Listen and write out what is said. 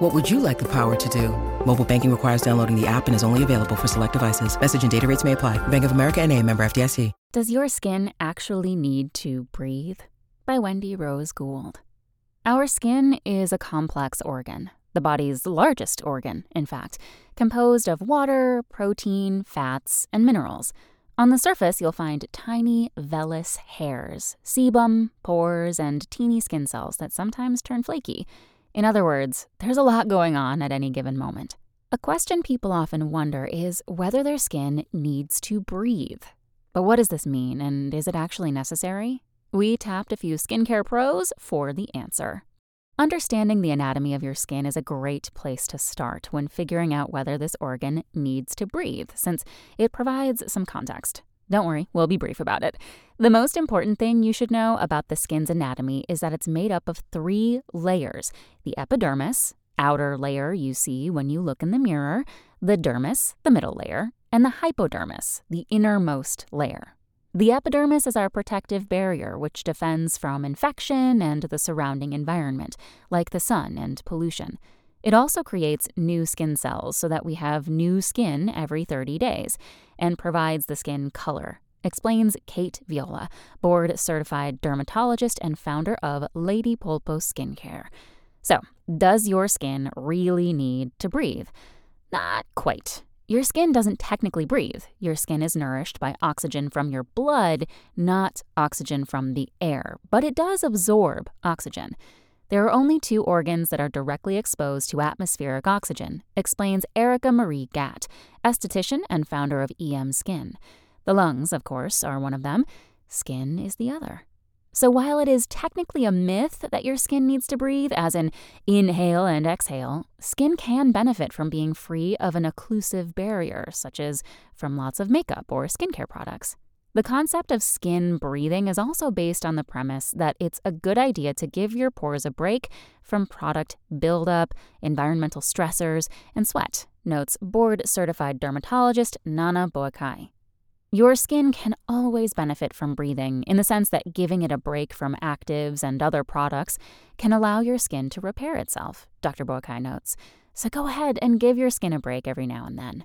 What would you like the power to do? Mobile banking requires downloading the app and is only available for select devices. Message and data rates may apply. Bank of America and a member FDIC. Does your skin actually need to breathe? By Wendy Rose Gould. Our skin is a complex organ, the body's largest organ, in fact, composed of water, protein, fats, and minerals. On the surface, you'll find tiny, vellus hairs, sebum, pores, and teeny skin cells that sometimes turn flaky. In other words, there's a lot going on at any given moment. A question people often wonder is whether their skin needs to breathe. But what does this mean, and is it actually necessary? We tapped a few skincare pros for the answer. Understanding the anatomy of your skin is a great place to start when figuring out whether this organ needs to breathe, since it provides some context. Don't worry, we'll be brief about it. The most important thing you should know about the skin's anatomy is that it's made up of three layers the epidermis, outer layer you see when you look in the mirror, the dermis, the middle layer, and the hypodermis, the innermost layer. The epidermis is our protective barrier, which defends from infection and the surrounding environment, like the sun and pollution. It also creates new skin cells so that we have new skin every 30 days and provides the skin color, explains Kate Viola, board certified dermatologist and founder of Lady Polpo Skincare. So, does your skin really need to breathe? Not quite. Your skin doesn't technically breathe. Your skin is nourished by oxygen from your blood, not oxygen from the air, but it does absorb oxygen. There are only two organs that are directly exposed to atmospheric oxygen, explains Erica Marie Gatt, esthetician and founder of EM Skin. The lungs, of course, are one of them. Skin is the other. So while it is technically a myth that your skin needs to breathe, as in inhale and exhale, skin can benefit from being free of an occlusive barrier, such as from lots of makeup or skincare products. The concept of skin breathing is also based on the premise that it's a good idea to give your pores a break from product buildup, environmental stressors, and sweat, notes board certified dermatologist Nana Boakai. Your skin can always benefit from breathing in the sense that giving it a break from actives and other products can allow your skin to repair itself, Dr. Boakai notes. So go ahead and give your skin a break every now and then.